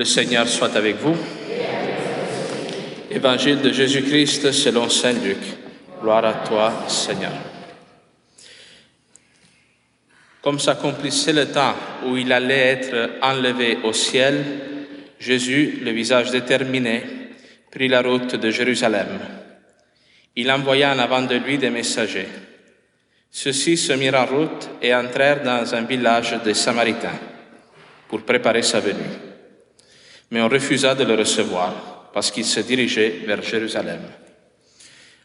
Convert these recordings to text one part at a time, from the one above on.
Le Seigneur soit avec vous. Évangile de Jésus-Christ selon Saint Luc. Gloire à toi, Seigneur. Comme s'accomplissait le temps où il allait être enlevé au ciel, Jésus, le visage déterminé, prit la route de Jérusalem. Il envoya en avant de lui des messagers. Ceux-ci se mirent en route et entrèrent dans un village des Samaritains pour préparer sa venue. Mais on refusa de le recevoir parce qu'il se dirigeait vers Jérusalem.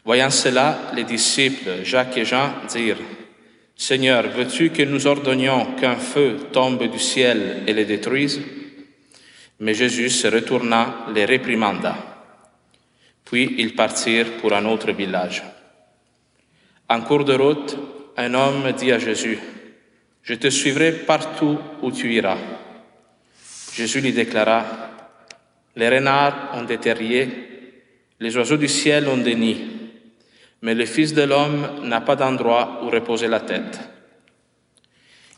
Voyant cela, les disciples Jacques et Jean dirent, Seigneur, veux-tu que nous ordonnions qu'un feu tombe du ciel et les détruise? Mais Jésus se retourna, les réprimanda. Puis ils partirent pour un autre village. En cours de route, un homme dit à Jésus, Je te suivrai partout où tu iras. Jésus lui déclara, Les renards ont des terriers, les oiseaux du ciel ont des nids, mais le Fils de l'homme n'a pas d'endroit où reposer la tête.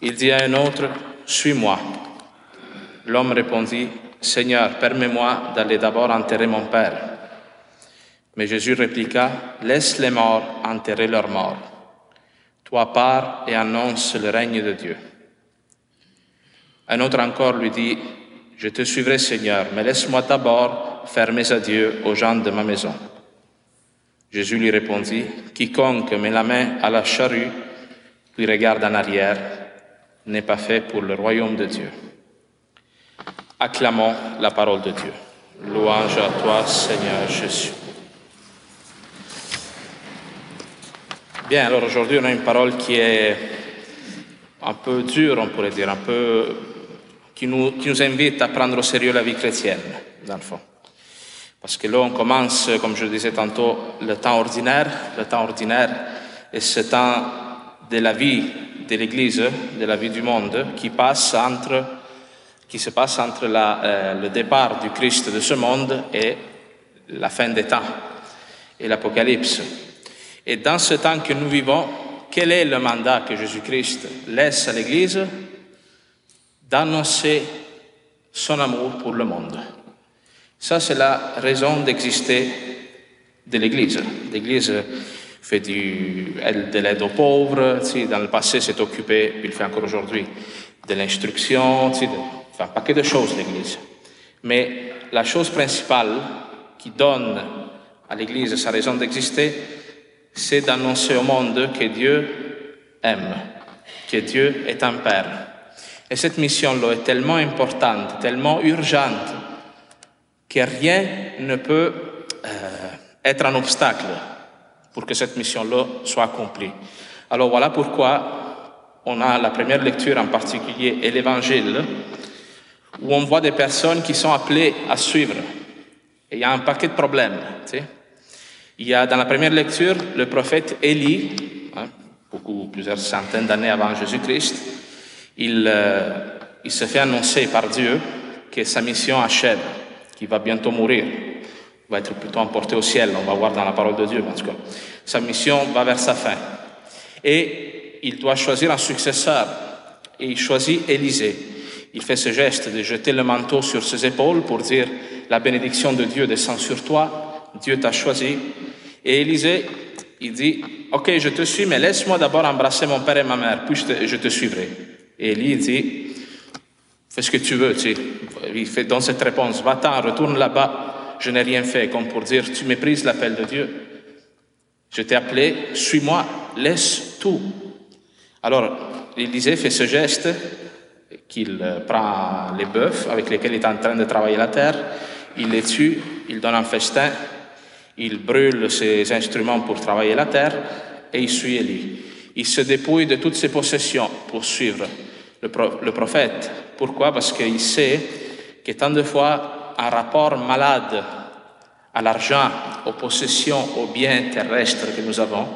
Il dit à un autre, Suis-moi. L'homme répondit, Seigneur, permets-moi d'aller d'abord enterrer mon Père. Mais Jésus répliqua, Laisse les morts enterrer leurs morts. Toi pars et annonce le règne de Dieu. Un autre encore lui dit, Je te suivrai Seigneur, mais laisse-moi d'abord faire mes adieux aux gens de ma maison. Jésus lui répondit, Quiconque met la main à la charrue, puis regarde en arrière, n'est pas fait pour le royaume de Dieu. Acclamons la parole de Dieu. Louange à toi, Seigneur Jésus. Bien, alors aujourd'hui, on a une parole qui est un peu dure, on pourrait dire, un peu qui nous, invite à prendre au sérieux la vie chrétienne, dans le fond. Parce que là, on commence, comme je disais tantôt, le temps ordinaire. Le temps ordinaire est ce temps de la vie de l'Église, de la vie du monde, qui passe entre, qui se passe entre euh, le départ du Christ de ce monde et la fin des temps et l'Apocalypse. Et dans ce temps que nous vivons, quel est le mandat que Jésus-Christ laisse à l'Église? D'annoncer son amour pour le monde. Ça, c'est la raison d'exister de l'Église. L'Église fait du, de l'aide aux pauvres, sais, dans le passé s'est occupé, puis il fait encore aujourd'hui, de l'instruction, de, fait un paquet de choses l'Église. Mais la chose principale qui donne à l'Église sa raison d'exister, c'est d'annoncer au monde que Dieu aime, que Dieu est un Père. Et cette mission-là est tellement importante, tellement urgente, que rien ne peut euh, être un obstacle pour que cette mission-là soit accomplie. Alors voilà pourquoi on a la première lecture en particulier et l'Évangile, où on voit des personnes qui sont appelées à suivre. Et il y a un paquet de problèmes. Il y a dans la première lecture le prophète Élie, hein, beaucoup, plusieurs centaines d'années avant Jésus-Christ, il, euh, il se fait annoncer par Dieu que sa mission achève qui va bientôt mourir, va être plutôt emporté au ciel, on va voir dans la parole de Dieu, tout cas. Sa mission va vers sa fin. Et il doit choisir un successeur. Et il choisit Élisée. Il fait ce geste de jeter le manteau sur ses épaules pour dire la bénédiction de Dieu descend sur toi, Dieu t'a choisi. Et Élisée, il dit, OK, je te suis, mais laisse-moi d'abord embrasser mon père et ma mère, puis je te suivrai. Et Élie dit, fais ce que tu veux, tu sais. Il fait dans cette réponse, va-t'en, retourne là-bas, je n'ai rien fait, comme pour dire, tu méprises l'appel de Dieu. Je t'ai appelé, suis-moi, laisse tout. Alors, Élisée fait ce geste qu'il prend les bœufs avec lesquels il est en train de travailler la terre, il les tue, il donne un festin, il brûle ses instruments pour travailler la terre et il suit Élie. Il se dépouille de toutes ses possessions pour suivre le, pro le prophète. Pourquoi? Parce qu'il sait que tant de fois un rapport malade à l'argent, aux possessions, aux biens terrestres que nous avons,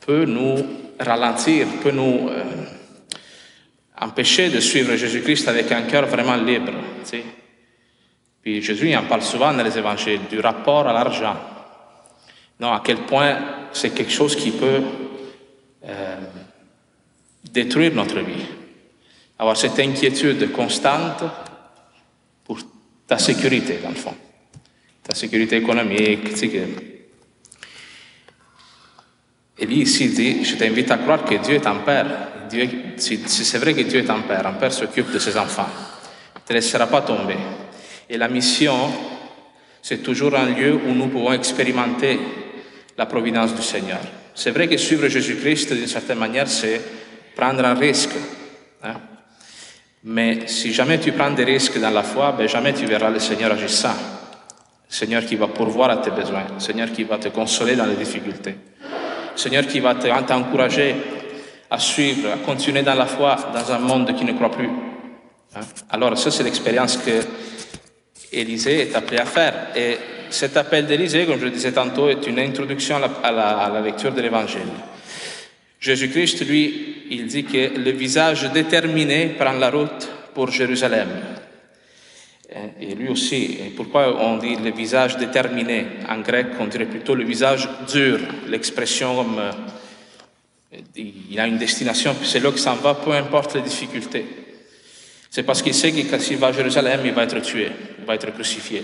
peut nous ralentir, peut nous euh, empêcher de suivre Jésus-Christ avec un cœur vraiment libre. Tu. Puis Jésus en parle souvent dans les évangiles, du rapport à l'argent. Non, à quel point c'est quelque chose qui peut euh, détruire notre vie. Avoir cette inquiétude constante pour ta sécurité, dans le fond. Ta sécurité économique. Et lui ici dit, je t'invite à croire que Dieu est un père. Si c'est vrai que Dieu est un père, un père s'occupe de ses enfants. Il ne te laissera pas tomber. Et la mission, c'est toujours un lieu où nous pouvons expérimenter la providence du Seigneur. C'est vrai que suivre Jésus-Christ, d'une certaine manière, c'est prendre un risque. Hein? Mais si jamais tu prends des risques dans la foi, ben jamais tu verras le Seigneur agissant. Le Seigneur qui va pourvoir à tes besoins, le Seigneur qui va te consoler dans les difficultés, le Seigneur qui va t'encourager à suivre, à continuer dans la foi dans un monde qui ne croit plus. Hein? Alors ça, c'est l'expérience que Élisée est appelé à faire. Et cet appel d'Élisée, comme je le disais tantôt, est une introduction à la lecture de l'Évangile. Jésus-Christ, lui, il dit que le visage déterminé prend la route pour Jérusalem. Et lui aussi, et pourquoi on dit le visage déterminé En grec, on dirait plutôt le visage dur, l'expression comme euh, il a une destination, c'est là que s'en va, peu importe les difficultés. C'est parce qu'il sait que s'il va à Jérusalem, il va être tué, il va être crucifié.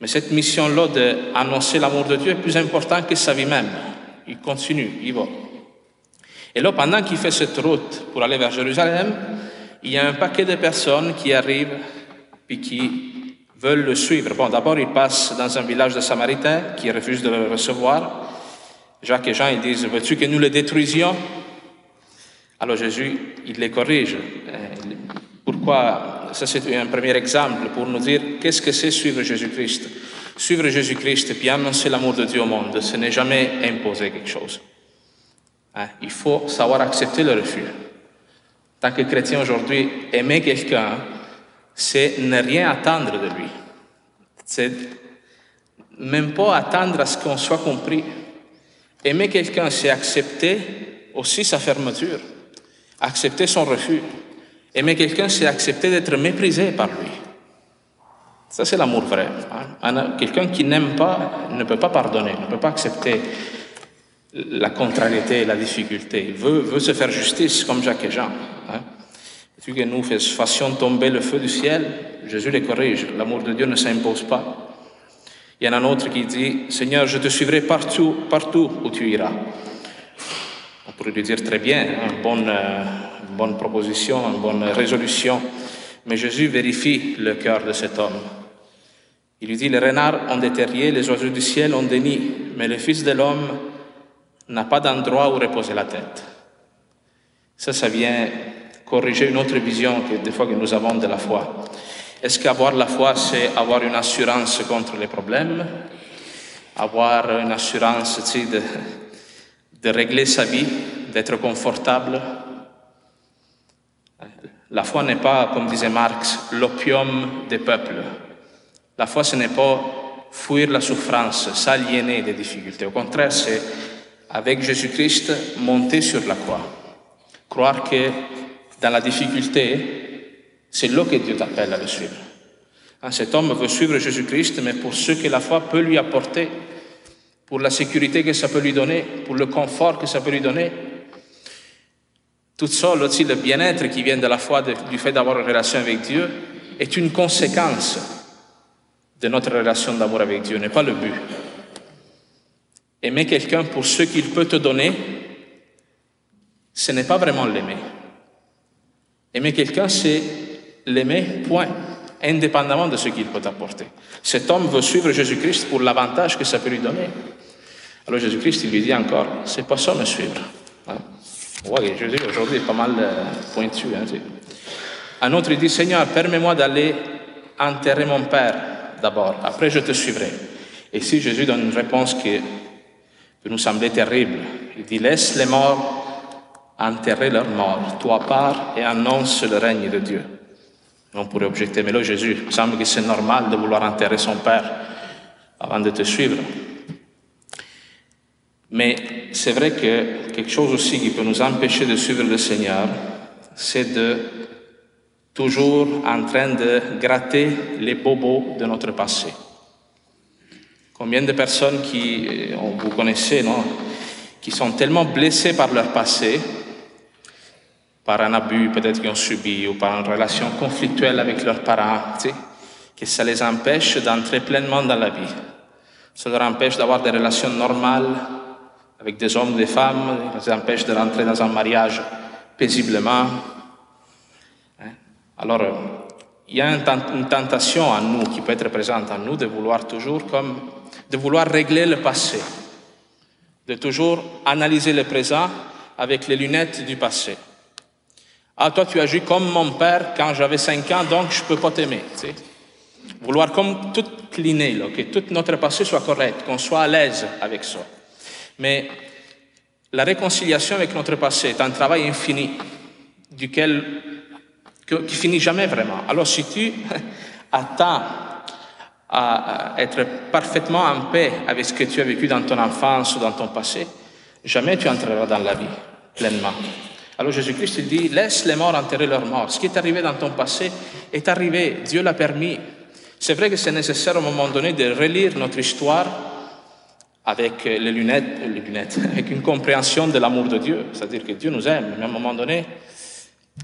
Mais cette mission-là d'annoncer l'amour de Dieu est plus importante que sa vie même. Il continue, il va. Et là, pendant qu'il fait cette route pour aller vers Jérusalem, il y a un paquet de personnes qui arrivent et qui veulent le suivre. Bon, d'abord, il passe dans un village de Samaritains qui refuse de le recevoir. Jacques et Jean, ils disent, veux-tu que nous le détruisions? Alors Jésus, il les corrige. Pourquoi? Ça, c'est un premier exemple pour nous dire qu'est-ce que c'est suivre Jésus-Christ? Suivre Jésus-Christ puis annoncer l'amour de Dieu au monde, ce n'est jamais imposer quelque chose. Hein? Il faut savoir accepter le refus. Tant que chrétien aujourd'hui, aimer quelqu'un, c'est ne rien attendre de lui. C'est même pas attendre à ce qu'on soit compris. Aimer quelqu'un, c'est accepter aussi sa fermeture, accepter son refus. Aimer quelqu'un, c'est accepter d'être méprisé par lui. Ça, c'est l'amour vrai. Hein? Quelqu'un qui n'aime pas ne peut pas pardonner, ne peut pas accepter la contrariété, la difficulté. Il veut, veut se faire justice comme Jacques et Jean. Hein? Tu que nous fassions tomber le feu du ciel, Jésus les corrige. L'amour de Dieu ne s'impose pas. Il y en a un autre qui dit, Seigneur, je te suivrai partout, partout où tu iras. On pourrait lui dire très bien, une bonne, euh, bonne proposition, une bonne résolution. Mais Jésus vérifie le cœur de cet homme. Il lui dit, les renards ont des les oiseaux du ciel ont des mais le Fils de l'homme n'a pas d'endroit où reposer la tête. Ça, ça vient corriger une autre vision que des fois que nous avons de la foi. Est-ce qu'avoir la foi, c'est avoir une assurance contre les problèmes, avoir une assurance de, de régler sa vie, d'être confortable? La foi n'est pas, comme disait Marx, l'opium des peuples. La foi, ce n'est pas fuir la souffrance, s'aliéner des difficultés. Au contraire, c'est avec Jésus-Christ monter sur la croix. Croire que dans la difficulté, c'est là que Dieu t'appelle à le suivre. Hein, cet homme veut suivre Jésus-Christ, mais pour ce que la foi peut lui apporter, pour la sécurité que ça peut lui donner, pour le confort que ça peut lui donner. Tout ça, aussi le bien-être qui vient de la foi, du fait d'avoir une relation avec Dieu, est une conséquence de notre relation d'amour avec Dieu, n'est pas le but. Aimer quelqu'un pour ce qu'il peut te donner, ce n'est pas vraiment l'aimer. Aimer quelqu'un, c'est l'aimer, point, indépendamment de ce qu'il peut t'apporter. Cet homme veut suivre Jésus-Christ pour l'avantage que ça peut lui donner. Alors Jésus-Christ, il lui dit encore, c'est pas ça me suivre. Hein? Ouais, Jésus aujourd'hui est pas mal euh, pointu. Hein, un autre, il dit, Seigneur, permets-moi d'aller enterrer mon Père d'abord, après je te suivrai. Et si Jésus donne une réponse qui peut nous sembler terrible, il dit, laisse les morts enterrer leurs morts, toi pars et annonce le règne de Dieu. On pourrait objecter, mais là Jésus, il semble que c'est normal de vouloir enterrer son Père avant de te suivre. Mais c'est vrai que quelque chose aussi qui peut nous empêcher de suivre le Seigneur, c'est de toujours en train de gratter les bobos de notre passé. Combien de personnes qui, euh, vous connaissez, non, qui sont tellement blessées par leur passé, par un abus peut-être qu'ils ont subi ou par une relation conflictuelle avec leurs parents, tu sais, que ça les empêche d'entrer pleinement dans la vie. Ça leur empêche d'avoir des relations normales avec des hommes, des femmes, ça les empêche de rentrer dans un mariage paisiblement. Hein? Alors, euh, il y a une tentation en nous qui peut être présente en nous de vouloir toujours de vouloir régler le passé, de toujours analyser le présent avec les lunettes du passé. Ah, toi, tu agis comme mon père quand j'avais 5 ans, donc je ne peux pas t'aimer. Vouloir comme tout cliner, que tout notre passé soit correct, qu'on soit à l'aise avec ça. Mais la réconciliation avec notre passé est un travail infini, duquel, qui finit jamais vraiment. Alors si tu attends à être parfaitement en paix avec ce que tu as vécu dans ton enfance ou dans ton passé, jamais tu entreras dans la vie pleinement. Alors Jésus-Christ dit, laisse les morts enterrer leurs morts. Ce qui est arrivé dans ton passé est arrivé, Dieu l'a permis. C'est vrai que c'est nécessaire à un moment donné de relire notre histoire avec les lunettes, les lunettes, avec une compréhension de l'amour de Dieu, c'est-à-dire que Dieu nous aime, mais à un moment donné,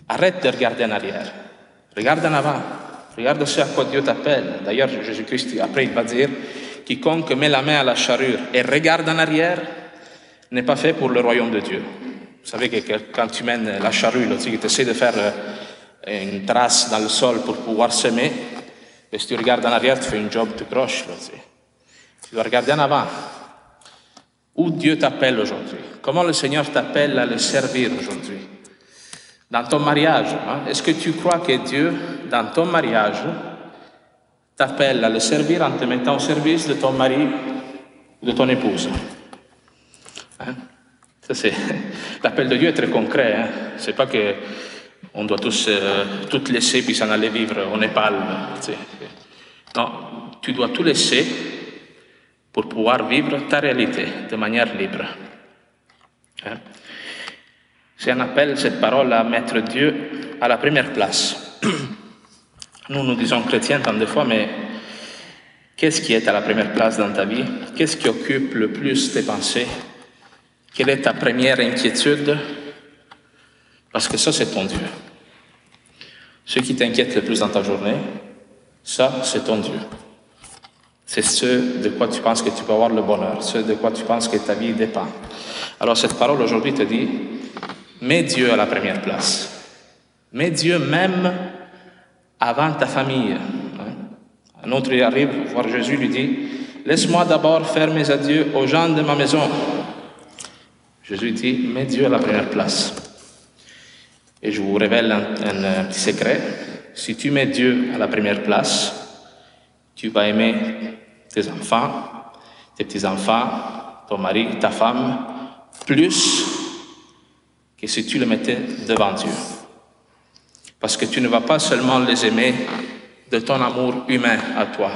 arrête de regarder en arrière, regarde en avant, regarde ce à quoi Dieu t'appelle. D'ailleurs, Jésus-Christ, après, il va dire, quiconque met la main à la charrure et regarde en arrière n'est pas fait pour le royaume de Dieu. Vous savez que quand tu mènes la charrue, tu essaies de faire euh, une trace dans le sol pour pouvoir semer, et si tu regardes en arrière, tu fais un job de croche. Tu dois regarder en avant. Où Dieu t'appelle aujourd'hui? Comment le Seigneur t'appelle à le servir aujourd'hui? Dans ton mariage, hein? est-ce que tu crois que Dieu, dans ton mariage, t'appelle à le servir en te mettant au service de ton mari ou de ton épouse? Hein? L'appel de Dieu est très concret. Hein? C'est pas que on doit tous euh, tout laisser puis s'en aller vivre au Népal. Non, tu dois tout laisser pour pouvoir vivre ta réalité de manière libre. Hein? C'est un appel, cette parole, à mettre Dieu à la première place. Nous, nous disons chrétiens tant de fois, mais qu'est-ce qui est à la première place dans ta vie? Qu'est-ce qui occupe le plus tes pensées? Quelle est ta première inquiétude? Parce que ça, c'est ton Dieu. Ce qui t'inquiète le plus dans ta journée, ça, c'est ton Dieu. C'est ce de quoi tu penses que tu peux avoir le bonheur, ce de quoi tu penses que ta vie dépend. Alors cette parole aujourd'hui te dit, mets Dieu à la première place. Mets Dieu même avant ta famille. Un autre arrive, voir Jésus, lui dit, laisse-moi d'abord faire mes adieux aux gens de ma maison. Jésus dit, mets Dieu à la première place. Et je vous révèle un, petit secret. Si tu mets Dieu à la première place, tu vas aimer tes enfants, tes petits-enfants, ton mari, ta femme, plus que si tu le mettais devant Dieu. Parce que tu ne vas pas seulement les aimer de ton amour humain à toi,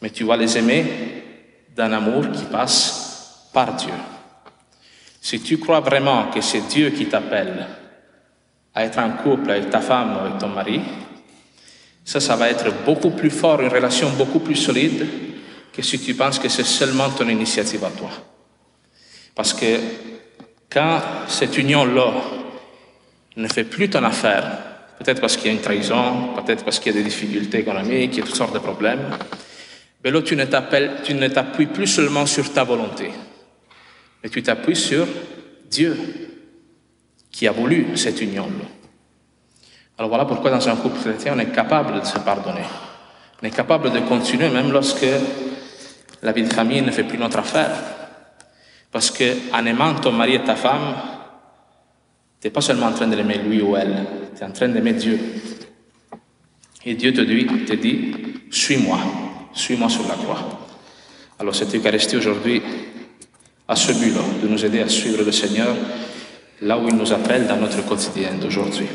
mais tu vas les aimer d'un amour qui passe par Dieu. Si tu crois vraiment que c'est Dieu qui t'appelle à être en couple avec ta femme ou avec ton mari, ça, ça va être beaucoup plus fort, une relation beaucoup plus solide que si tu penses que c'est seulement ton initiative à toi. Parce que quand cette union-là ne fait plus ton affaire, peut-être parce qu'il y a une trahison, peut-être parce qu'il y a des difficultés économiques, il y a toutes sortes de problèmes, mais là, tu ne t'appuies plus seulement sur ta volonté, mais tu t'appuies sur Dieu qui a voulu cette union-là. Alors voilà pourquoi dans un couple chrétien, on est capable de se pardonner. On est capable de continuer même lorsque la vie de famille ne fait plus notre affaire. Parce qu'en aimant ton mari et ta femme, tu n'es pas seulement en train de l'aimer lui ou elle, tu es en train d'aimer Dieu. Et Dieu te dit, te dit suis-moi, suis-moi sur la croix. Alors cette Eucharistie aujourd'hui à ce but-là, de nous aider à suivre le Seigneur là où il nous appelle dans notre quotidien d'aujourd'hui.